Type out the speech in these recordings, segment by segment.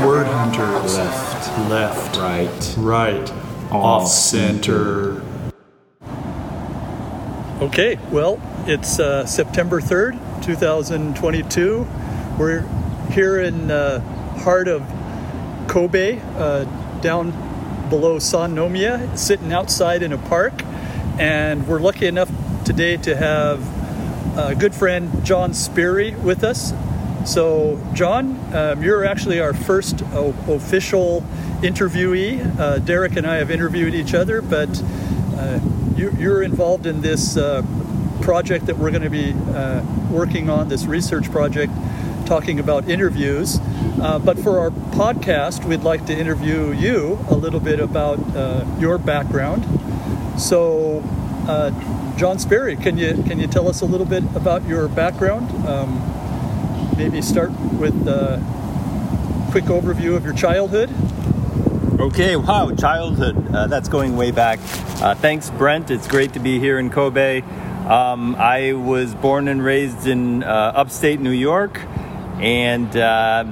Word hunters. Left. Left. Right. Right. Off center. Okay, well, it's uh, September 3rd, 2022. We're here in uh, heart of Kobe, uh, down below Sannomiya, sitting outside in a park, and we're lucky enough today to have a good friend John Spiri with us. So, John, um, you're actually our first o- official interviewee. Uh, Derek and I have interviewed each other, but uh, you, you're involved in this uh, project that we're going to be uh, working on, this research project talking about interviews. Uh, but for our podcast, we'd like to interview you a little bit about uh, your background. So, John Spiri, can you can you tell us a little bit about your background? Um, maybe start with a quick overview of your childhood. Okay, wow, childhood. Uh, that's going way back. Uh, thanks, Brent. It's great to be here in Kobe. Um, I was born and raised in uh, upstate New York, and uh,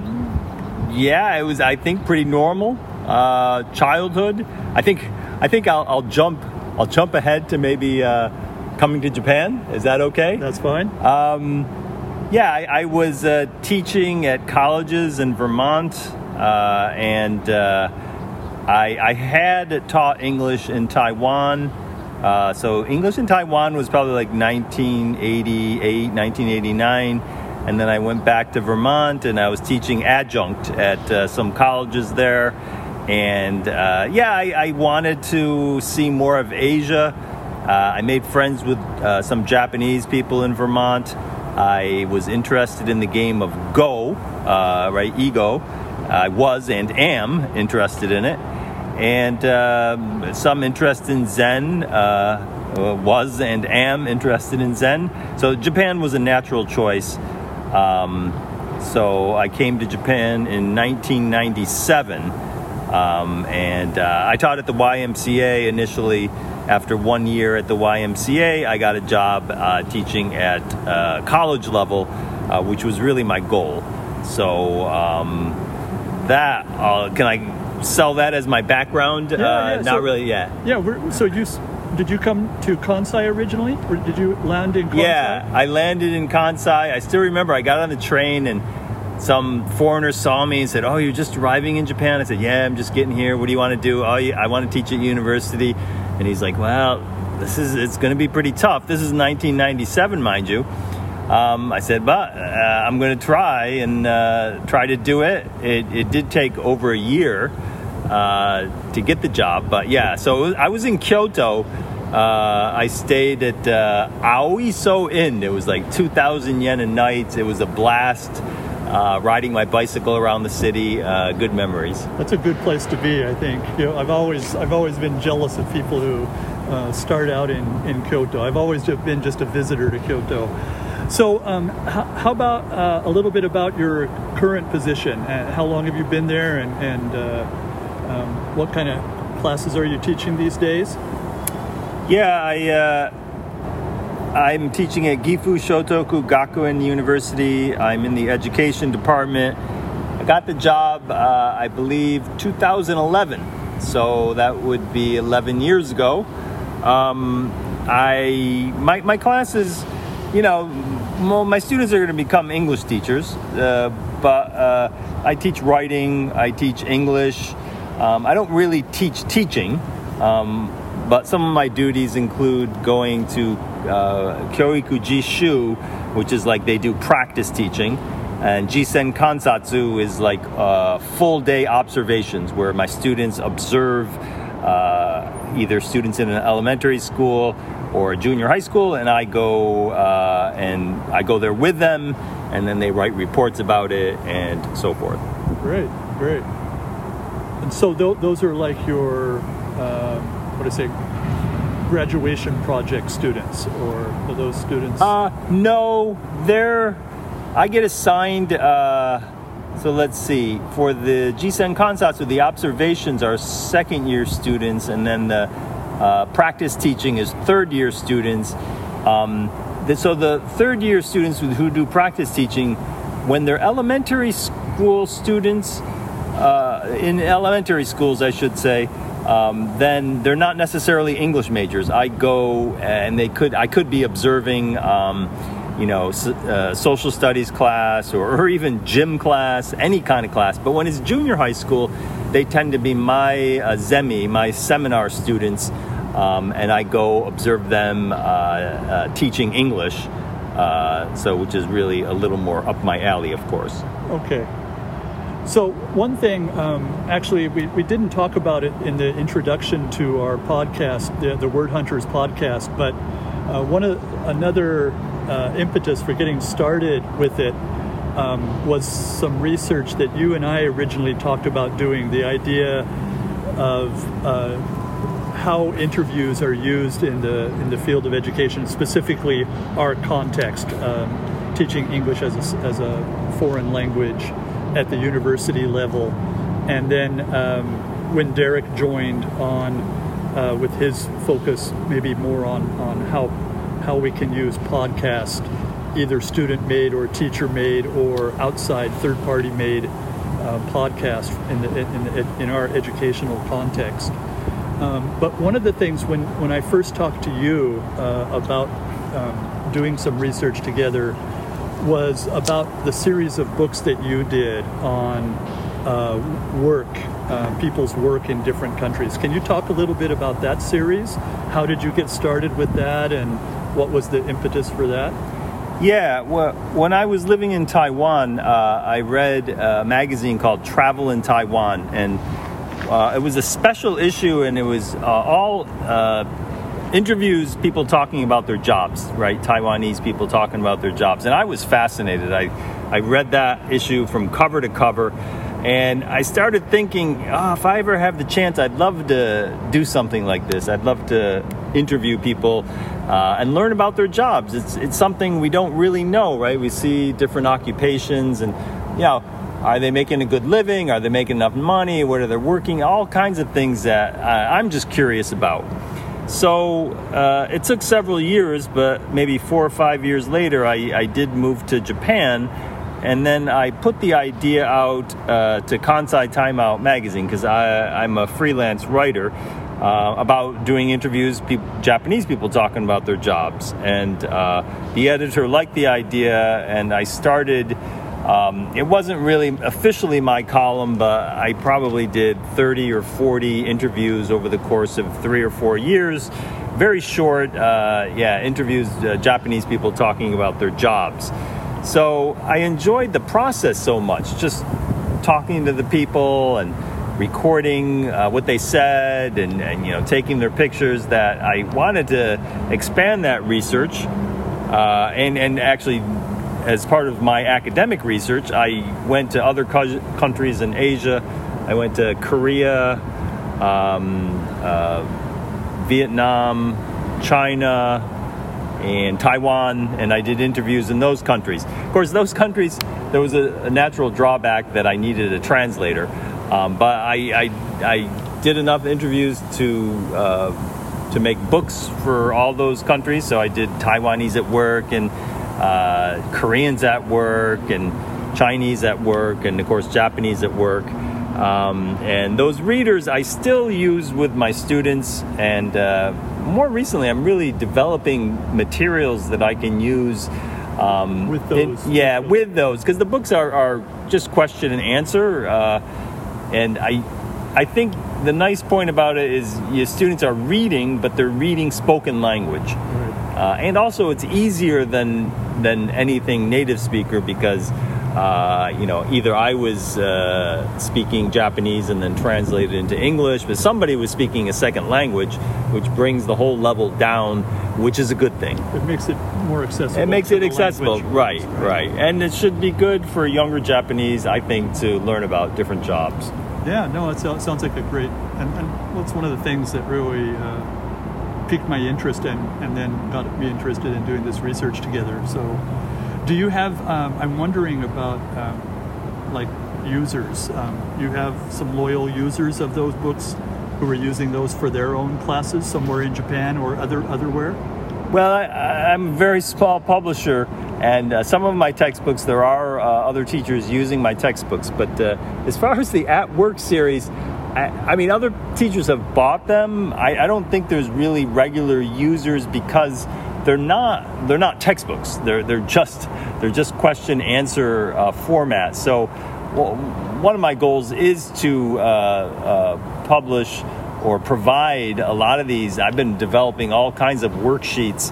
yeah, it was, I think, pretty normal uh, childhood. I think, I think I'll, I'll jump, I'll jump ahead to maybe uh, coming to Japan. Is that okay? That's fine. Um, yeah, I, I was uh, teaching at colleges in Vermont, uh, and uh, I, I had taught English in Taiwan. Uh, so English in Taiwan was probably like 1988, 1989. And then I went back to Vermont and I was teaching adjunct at uh, some colleges there. And uh, yeah, I, I wanted to see more of Asia. Uh, I made friends with uh, some Japanese people in Vermont. I was interested in the game of Go, uh, right? Igo. I was and am interested in it. And um some interest in Zen. Uh, was and am interested in Zen. So Japan was a natural choice. Um, so I came to Japan in 1997. Um, and uh, I taught at the YMCA initially. After one year at the YMCA, I got a job uh, teaching at uh, college level, uh, which was really my goal. So um, that uh, can I sell that as my background? Yeah, uh, yeah, not so- really. Yeah. Yeah, we're, so you did you come to Kansai originally, or did you land in Kansai? Yeah, I landed in Kansai. I still remember I got on the train and some foreigner saw me and said, "Oh, you're just arriving in Japan." I said, "Yeah, I'm just getting here. What do you want to do?" "Oh, I want to teach at university." And he's like, "Well, this is it's going to be pretty tough. This is 1997, mind you." Um, I said, "But uh, I'm going to try and uh, try to do it." It, it did take over a year uh, to get the job. But yeah, so was- I was in Kyoto. Uh, I stayed at uh, Aoiso Inn. It was like 2,000 yen a night. It was a blast. Uh, riding my bicycle around the city, uh, good memories. That's a good place to be, I think. You know, I've always I've always been jealous of people who uh, start out in, in Kyoto. I've always been just a visitor to Kyoto. So, um, how, how about uh, a little bit about your current position? Uh, how long have you been there, and, and uh, um, what kind of classes are you teaching these days? Yeah, I uh, I'm teaching at Gifu Shotoku Gakuen University. I'm in the education department. I got the job, uh, I believe, 2011. So that would be 11 years ago. Um, I my my classes, you know, my students are going to become English teachers, uh, but uh, I teach writing, I teach English. Um, I don't really teach teaching. Um, but some of my duties include going to uh, Jishu, which is like they do practice teaching, and Jisen Kansatsu is like uh, full day observations where my students observe uh, either students in an elementary school or a junior high school, and I go uh, and I go there with them, and then they write reports about it and so forth. Great, great. And so tho- those are like your um, what do I say? Graduation project students, or are those students? Uh, no, they're. I get assigned. Uh, so let's see. For the Jisen Kansatsu, the observations are second year students, and then the uh, practice teaching is third year students. Um, so the third year students who do practice teaching, when they're elementary school students, uh, in elementary schools, I should say, um, then they're not necessarily English majors. I go and they could I could be observing. Um, you know, uh, social studies class or, or even gym class, any kind of class. But when it's junior high school, they tend to be my uh, zemi, my seminar students, um, and I go observe them uh, uh, teaching English. Uh, so, which is really a little more up my alley, of course. Okay. So, one thing, um, actually, we, we didn't talk about it in the introduction to our podcast, the, the Word Hunters podcast, but uh, one of another uh, impetus for getting started with it um, was some research that you and I originally talked about doing. The idea of uh, how interviews are used in the in the field of education, specifically our context, um, teaching English as a, as a foreign language at the university level, and then um, when Derek joined on uh, with his focus, maybe more on on how how we can use podcast, either student made or teacher made or outside third party made uh, podcast in the, in, the, in our educational context. Um, but one of the things when, when I first talked to you uh, about um, doing some research together was about the series of books that you did on uh, work, uh, people's work in different countries. Can you talk a little bit about that series? How did you get started with that, and what was the impetus for that? Yeah, well, when I was living in Taiwan, uh, I read a magazine called Travel in Taiwan, and uh, it was a special issue, and it was uh, all uh, interviews, people talking about their jobs, right? Taiwanese people talking about their jobs. And I was fascinated. I, I read that issue from cover to cover. And I started thinking, oh, if I ever have the chance, I'd love to do something like this. I'd love to interview people uh, and learn about their jobs. It's, it's something we don't really know, right? We see different occupations and, you know, are they making a good living? Are they making enough money? What are they working? All kinds of things that uh, I'm just curious about. So uh, it took several years, but maybe four or five years later, I, I did move to Japan. And then I put the idea out uh, to Kansai Timeout magazine because I'm a freelance writer uh, about doing interviews, Japanese people talking about their jobs. And uh, the editor liked the idea, and I started um, it wasn't really officially my column, but I probably did 30 or 40 interviews over the course of three or four years. Very short, uh, yeah, interviews, uh, Japanese people talking about their jobs. So I enjoyed the process so much, just talking to the people and recording uh, what they said and, and, you know taking their pictures that I wanted to expand that research uh, and and actually as part of my academic research, I went to other co- countries in Asia. I went to Korea, um, uh, Vietnam, China, and Taiwan, and I did interviews in those countries. Of course, those countries, there was a, a natural drawback that I needed a translator, um, but I, I, I, did enough interviews to uh, to make books for all those countries. So I did Taiwanese at work and uh, Koreans at work and Chinese at work, and of course, Japanese at work. Um, and those readers I still use with my students, and uh, more recently, I'm really developing materials that I can use. Um, with those, in, yeah, with those, because the books are, are just question and answer, uh, and I, I think the nice point about it is your students are reading, but they're reading spoken language. Right. Uh, and also, it's easier than than anything native speaker because uh, you know either I was uh, speaking Japanese and then translated into English, but somebody was speaking a second language, which brings the whole level down, which is a good thing. It makes it more accessible. It makes it accessible, right, right, right, and it should be good for younger Japanese, I think, to learn about different jobs. Yeah, no, it sounds like a great, and, and that's one of the things that really uh, piqued my interest and, and then got me interested in doing this research together. So, do you have? Um, I'm wondering about um, like users. Um, you have some loyal users of those books who are using those for their own classes somewhere in Japan or other otherwhere. Well, I, am a very small publisher, and uh, some of my textbooks there are uh, other teachers using my textbooks. But uh, as far as the at work series, I, I mean, other teachers have bought them. I, I don't think there's really regular users because they're not they're not textbooks. They're they're just they're just question answer uh, format. So well, one of my goals is to uh, uh, publish or provide a lot of these. I've been developing all kinds of worksheets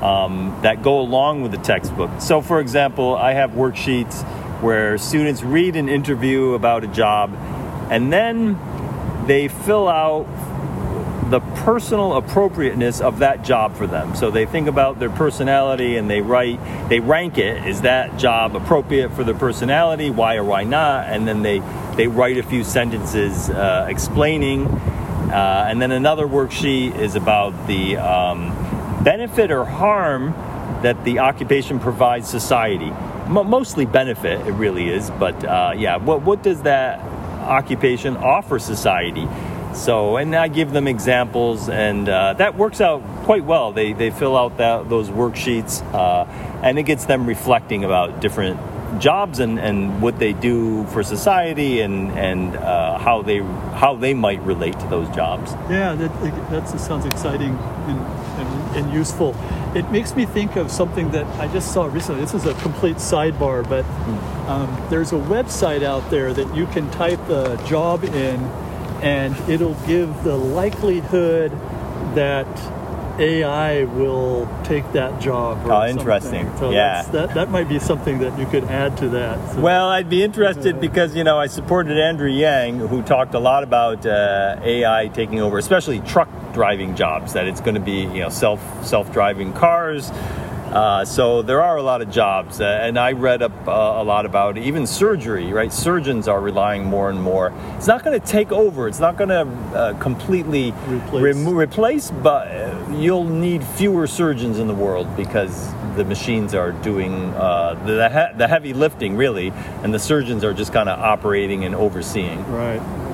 um, that go along with the textbook. So, for example, I have worksheets where students read an interview about a job and then they fill out the personal appropriateness of that job for them. So they think about their personality and they write, they rank it. Is that job appropriate for their personality? Why or why not? And then they they write a few sentences uh, explaining. Uh, and then another worksheet is about the um, benefit or harm that the occupation provides society. M- mostly benefit, it really is. But uh, yeah, what what does that occupation offer society? So, and I give them examples, and uh, that works out quite well. They, they fill out that, those worksheets, uh, and it gets them reflecting about different jobs and, and what they do for society and, and uh, how, they, how they might relate to those jobs. Yeah, that, that sounds exciting and, and, and useful. It makes me think of something that I just saw recently. This is a complete sidebar, but um, there's a website out there that you can type a job in and it'll give the likelihood that AI will take that job. oh, interesting. So yeah, that that might be something that you could add to that. So. Well, I'd be interested because you know I supported Andrew Yang, who talked a lot about uh, AI taking over, especially truck driving jobs. That it's going to be you know self self driving cars uh, so there are a lot of jobs, uh, and I read up uh, a lot about even surgery. Right, surgeons are relying more and more. It's not going to take over. It's not going to uh, completely replace. Replace, but uh, you'll need fewer surgeons in the world because the machines are doing uh, the he- the heavy lifting, really, and the surgeons are just kind of operating and overseeing. Right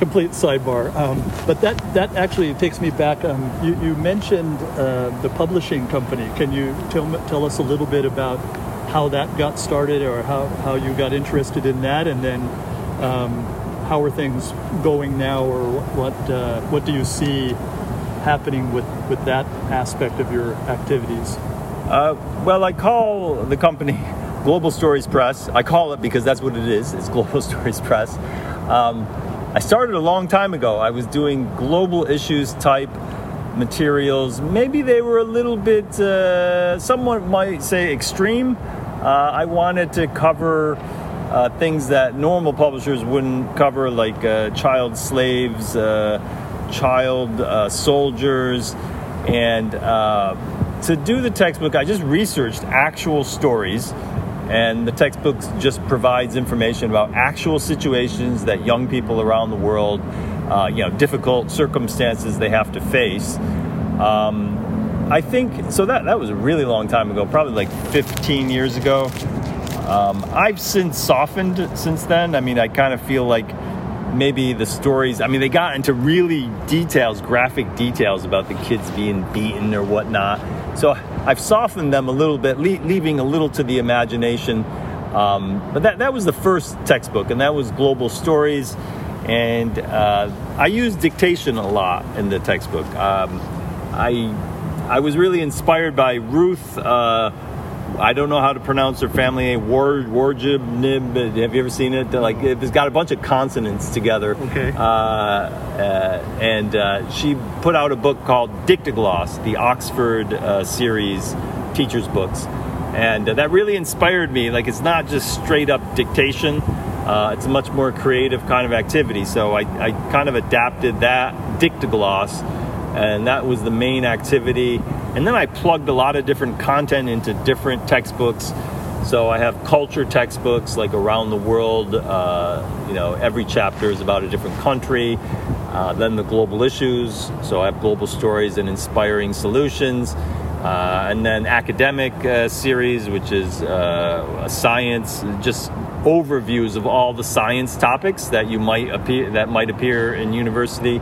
complete sidebar. Um, but that, that actually takes me back. Um, you, you, mentioned uh, the publishing company. Can you tell, tell us a little bit about how that got started or how, how you got interested in that? And then um, how are things going now or what, uh, what do you see happening with, with that aspect of your activities? Uh, well, I call the company Global Stories Press. I call it because that's what it is. It's Global Stories Press. Um, I started a long time ago. I was doing global issues type materials. Maybe they were a little bit, uh, someone might say extreme. Uh, I wanted to cover uh, things that normal publishers wouldn't cover, like uh, child slaves, uh, child uh, soldiers, and to do the textbook, I just researched actual stories and the textbook just provides information about actual situations that young people around the world, uh, you know, difficult circumstances they have to face. Um, I think so. That that was a really long time ago, probably like 15 years ago. Um, I've since softened since then. I mean, I kind of feel like maybe the stories. I mean, they got into really details, graphic details about the kids being beaten or whatnot. So I've softened them a little bit, le- leaving a little to the imagination. Um, but that, that was the first textbook, and that was Global Stories. And uh, I use dictation a lot in the textbook. Um, I, I was really inspired by Ruth. Uh, I don't know how to pronounce her family name. War, Warjib, Nib. Have you ever seen it? Like it's got a bunch of consonants together. Okay. Uh, uh, and uh, she put out a book called Dictogloss, the Oxford uh, series teachers books, and uh, that really inspired me. Like it's not just straight up dictation. Uh, it's a much more creative kind of activity. So I, I kind of adapted that Dictogloss, and that was the main activity and then I plugged a lot of different content into different textbooks. So I have culture textbooks like around the world. Uh, you know, every chapter is about a different country. Uh, then the global issues. So I have global stories and inspiring solutions. Uh, and then academic uh, series, which is uh, science, just overviews of all the science topics that you might appear that might appear in university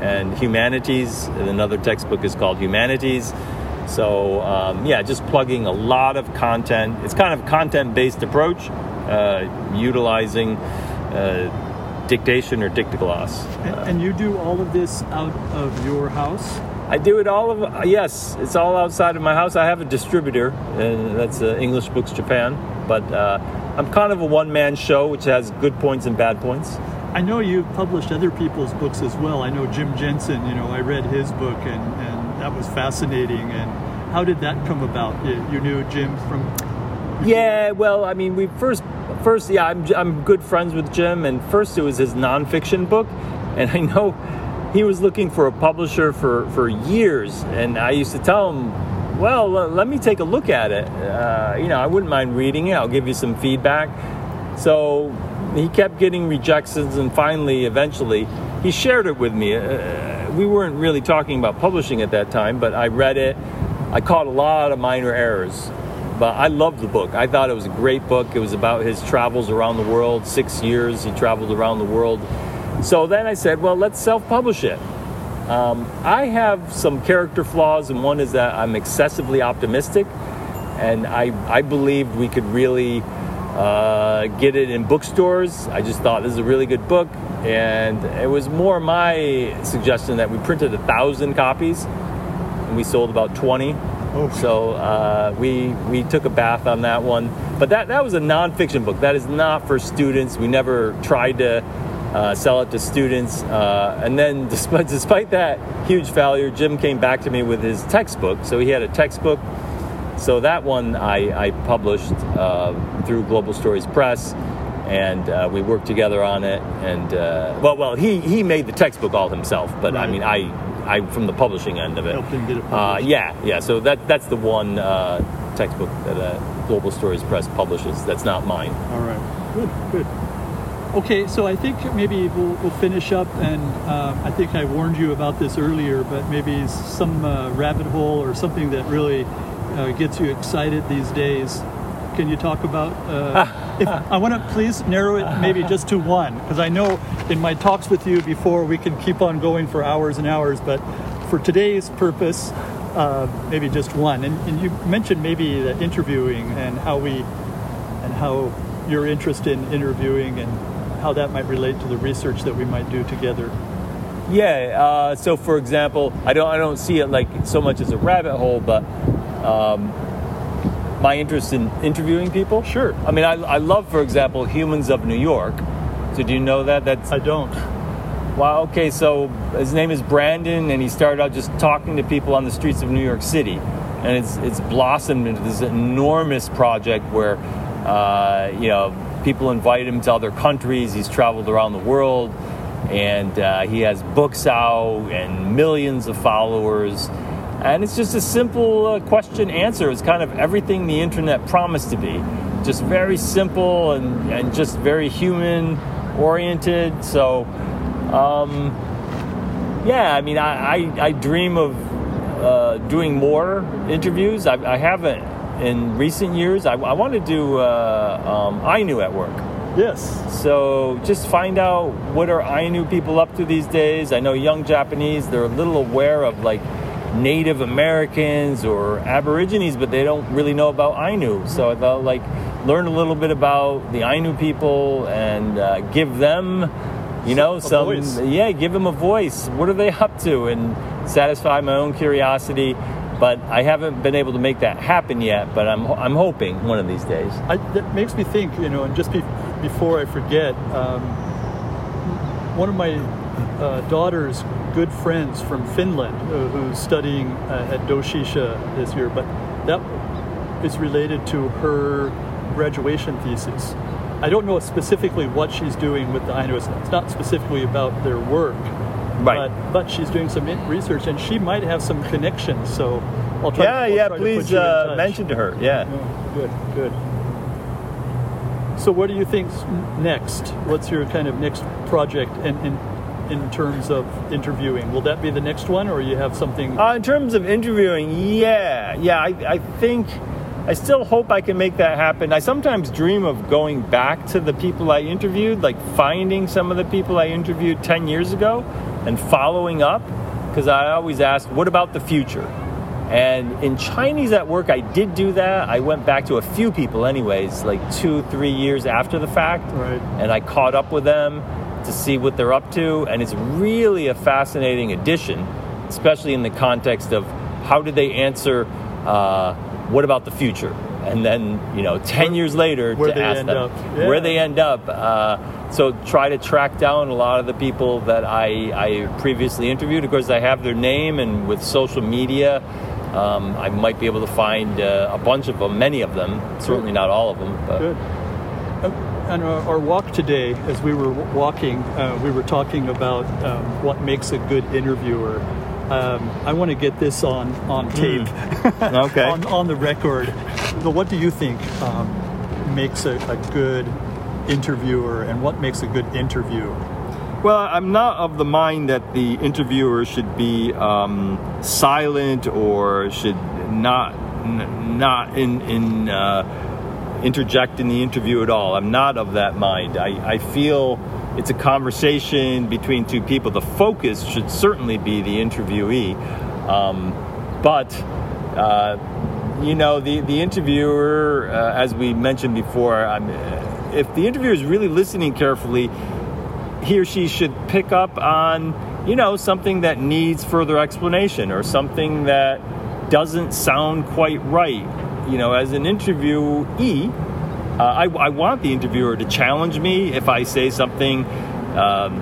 and humanities. And another textbook is called Humanities. So um, yeah, just plugging a lot of content. It's kind of a content-based approach, uh, utilizing uh, dictation or dictogloss. And, and you do all of this out of your house? I do it all of yes, it's all outside of my house. I have a distributor, and that's uh, English Books Japan. But uh, I'm kind of a one-man show, which has good points and bad points. I know you've published other people's books as well. I know Jim Jensen. You know, I read his book, and, and that was fascinating. And how did that come about? You, you knew Jim from? Yeah, well, I mean, we first, first, yeah, I'm, I'm good friends with Jim, and first it was his nonfiction book, and I know he was looking for a publisher for for years, and I used to tell him, well, let me take a look at it. Uh, you know, I wouldn't mind reading it. I'll give you some feedback. So he kept getting rejections, and finally, eventually, he shared it with me. Uh, we weren't really talking about publishing at that time, but I read it. I caught a lot of minor errors, but I loved the book. I thought it was a great book. It was about his travels around the world. Six years he traveled around the world. So then I said, well, let's self-publish it. Um, I have some character flaws, and one is that I'm excessively optimistic, and I I believed we could really uh, get it in bookstores. I just thought this is a really good book, and it was more my suggestion that we printed a thousand copies, and we sold about twenty. Oh. So uh, we we took a bath on that one, but that that was a nonfiction book. That is not for students. We never tried to uh, sell it to students. Uh, and then, despite, despite that huge failure, Jim came back to me with his textbook. So he had a textbook. So that one I, I published uh, through Global Stories Press, and uh, we worked together on it. And uh, well, well, he he made the textbook all himself, but I mean, I I from the publishing end of it. Helped him get it Uh, published. yeah, yeah. So that that's the one uh, textbook that uh, Global Stories Press publishes. That's not mine. All right. Good. Good. Okay, so I think maybe we'll, we'll finish up, and uh, I think I warned you about this earlier, but maybe some uh, rabbit hole or something that really uh, gets you excited these days. Can you talk about? Uh, if, I want to please narrow it maybe just to one, because I know in my talks with you before we can keep on going for hours and hours, but for today's purpose, uh, maybe just one. And, and you mentioned maybe the interviewing and how we and how your interest in interviewing and how that might relate to the research that we might do together. Yeah. Uh, so, for example, I don't I don't see it like so much as a rabbit hole, but um, my interest in interviewing people. Sure. I mean, I, I love, for example, Humans of New York. So, do you know that? That's I don't. Wow. Okay. So his name is Brandon, and he started out just talking to people on the streets of New York City, and it's it's blossomed into this enormous project where, uh, you know, people invite him to other countries. He's traveled around the world, and uh, he has books out and millions of followers. And it's just a simple uh, question answer. It's kind of everything the internet promised to be. Just very simple and, and just very human oriented. So, um, yeah, I mean, I, I, I dream of uh, doing more interviews. I, I haven't in recent years. I, I want to do uh, um, Ainu at work. Yes. So just find out what are Ainu people up to these days. I know young Japanese, they're a little aware of like Native Americans or Aborigines, but they don't really know about Ainu. So they'll like learn a little bit about the Ainu people and uh, give them, you know, some voice. yeah, give them a voice. What are they up to? And satisfy my own curiosity. But I haven't been able to make that happen yet. But I'm I'm hoping one of these days. I, that makes me think, you know, and just be, before I forget, um, one of my uh, daughter's good friends from Finland uh, who's studying uh, at Doshisha this year, but that is related to her graduation thesis. I don't know specifically what she's doing with the Ainu. It's not specifically about their work, Right. But, but she's doing some research, and she might have some connections. So I'll try. Yeah, I'll yeah. try to Please put you in uh, touch. mention to her. Yeah. Good, good. So, what do you think's next? What's your kind of next project in, in in terms of interviewing? Will that be the next one, or you have something? Uh, in terms of interviewing, yeah, yeah. I, I think I still hope I can make that happen. I sometimes dream of going back to the people I interviewed, like finding some of the people I interviewed ten years ago and following up, because I always ask, "What about the future?" And in Chinese at work, I did do that. I went back to a few people, anyways, like two, three years after the fact. Right. And I caught up with them to see what they're up to. And it's really a fascinating addition, especially in the context of how did they answer, uh, what about the future? And then, you know, 10 years later where to they ask end them up. where they end up. Uh, so try to track down a lot of the people that I, I previously interviewed. Of course, I have their name, and with social media, um, I might be able to find uh, a bunch of them, many of them. Certainly not all of them. But Good. Uh, on our, our walk today, as we were walking, uh, we were talking about um, what makes a good interviewer. Um, I want to get this on on tape, Okay. on, on the record. So what do you think um, makes a, a good interviewer, and what makes a good interview? Well, I'm not of the mind that the interviewer should be um, silent or should not n- not in in uh, interject in the interview at all. I'm not of that mind. I, I feel it's a conversation between two people. The focus should certainly be the interviewee, um, but. Uh, you know, the, the interviewer, uh, as we mentioned before, I'm, if the interviewer is really listening carefully, he or she should pick up on, you know, something that needs further explanation or something that doesn't sound quite right. You know, as an interviewee, uh, I, I want the interviewer to challenge me if I say something um,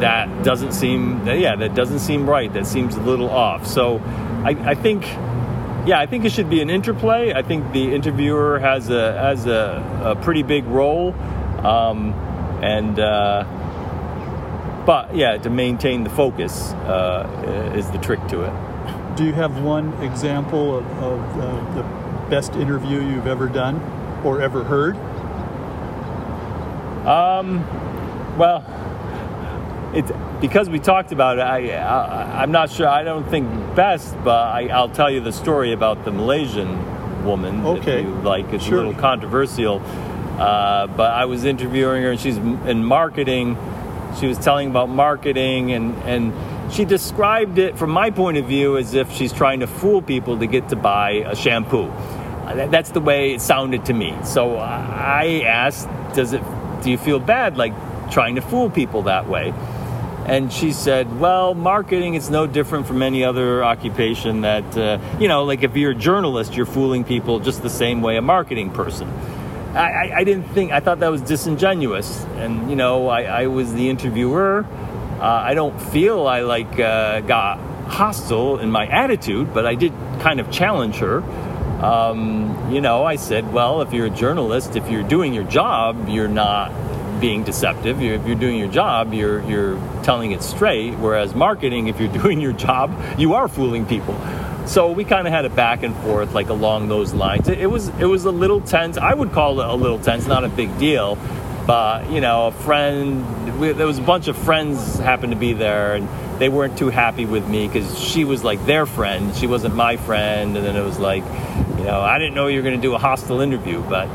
that doesn't seem, yeah, that doesn't seem right, that seems a little off. So I, I think yeah, I think it should be an interplay. I think the interviewer has a has a, a pretty big role, um, and uh, but yeah, to maintain the focus uh, is the trick to it. Do you have one example of, of uh, the best interview you've ever done or ever heard? Um, Well, it's because we talked about it. I, I I'm not sure. I don't think best, but I, I'll tell you the story about the Malaysian woman. Okay. if you like it's Sure. a little controversial. Uh, but I was interviewing her, and she's in marketing. She was telling about marketing, and and she described it from my point of view as if she's trying to fool people to get to buy a shampoo. Uh, that- That's the way it sounded to me. So I asked, "Does it? Do you feel bad, like trying to fool people that way?" And she said, "Well, marketing is no different from any other occupation. That uh, you know, like if you're a journalist, you're fooling people just the same way a marketing person." I, I, I didn't think I thought that was disingenuous, and you know, I, I was the interviewer. Uh, I don't feel I like uh, got hostile in my attitude, but I did kind of challenge her. Um, you know, I said, "Well, if you're a journalist, if you're doing your job, you're not." being deceptive. You're, if you're doing your job, you're you're telling it straight. Whereas marketing, if you're doing your job, you are fooling people. So we kind of had a back and forth, like along those lines. It, it was it was a little tense. I would call it a little tense, not a big deal. But you know, a friend. We, there was a bunch of friends happened to be there, and they weren't too happy with me because she was like their friend. She wasn't my friend, and then it was like, you know, I didn't know you were going to do a hostile interview, but.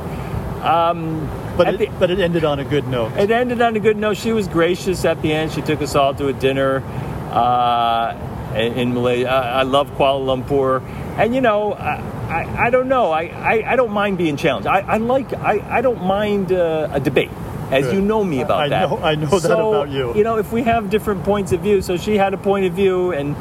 Um, But it, the- but it ended on a good note. it ended on a good note. She was gracious at the end. She took us all to a dinner uh, in, in Malaysia. I, I love Kuala Lumpur, and you know, I, I, I don't know. I, I, I don't mind being challenged. I, I like. I, I don't mind uh, a debate. As Good. you know me about I that. know- I know that about you. You know, if we have different points of view, so she had a point of view, and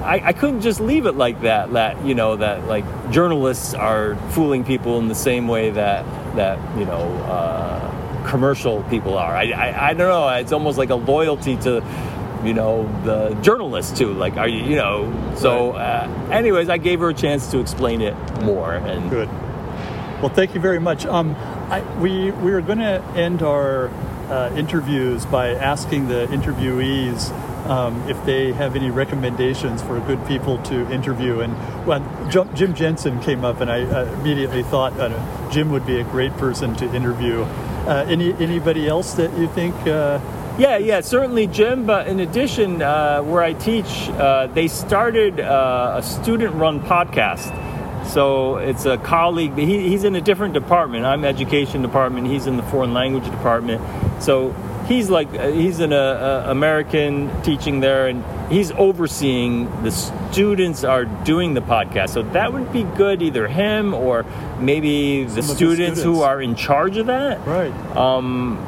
I, I couldn't just leave it like that. That you know that like journalists are fooling people in the same way that that you know uh, commercial people are. I, I I don't know. It's almost like a loyalty to you know the journalists too. Like are you you know? So, uh, anyways, I gave her a chance to explain it more, and Good. Well, thank you very much. Um, I, we we are going to end our uh, interviews by asking the interviewees um, if they have any recommendations for good people to interview. And when Jim Jensen came up, and I immediately thought uh, Jim would be a great person to interview. Uh, any anybody else that you think? Uh, Yeah, yeah, certainly, Jim. But in addition, uh, where I teach, uh, they started uh, a student-run podcast. So it's a colleague. He, he's in a different department. I'm education department. He's in the foreign language department. So he's like uh, he's an uh, uh, American teaching there, and he's overseeing the students are doing the podcast. So that would be good, either him or maybe the of the students, who are in charge of that. Right. Um,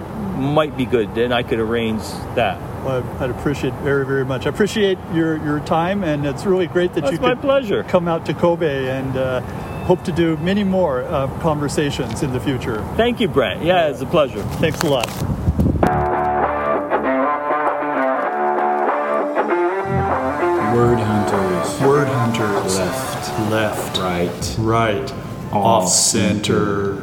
might be good, and I could arrange that. Well, I'd appreciate very, very much. I appreciate your, your time, and it's really great that That's you my could pleasure. come out to Kobe and uh, hope to do many more uh, conversations in the future. Thank you, Brent. Yeah, it's a pleasure. Thanks a lot. Word hunters. Left. Left. Right. Right. Off center.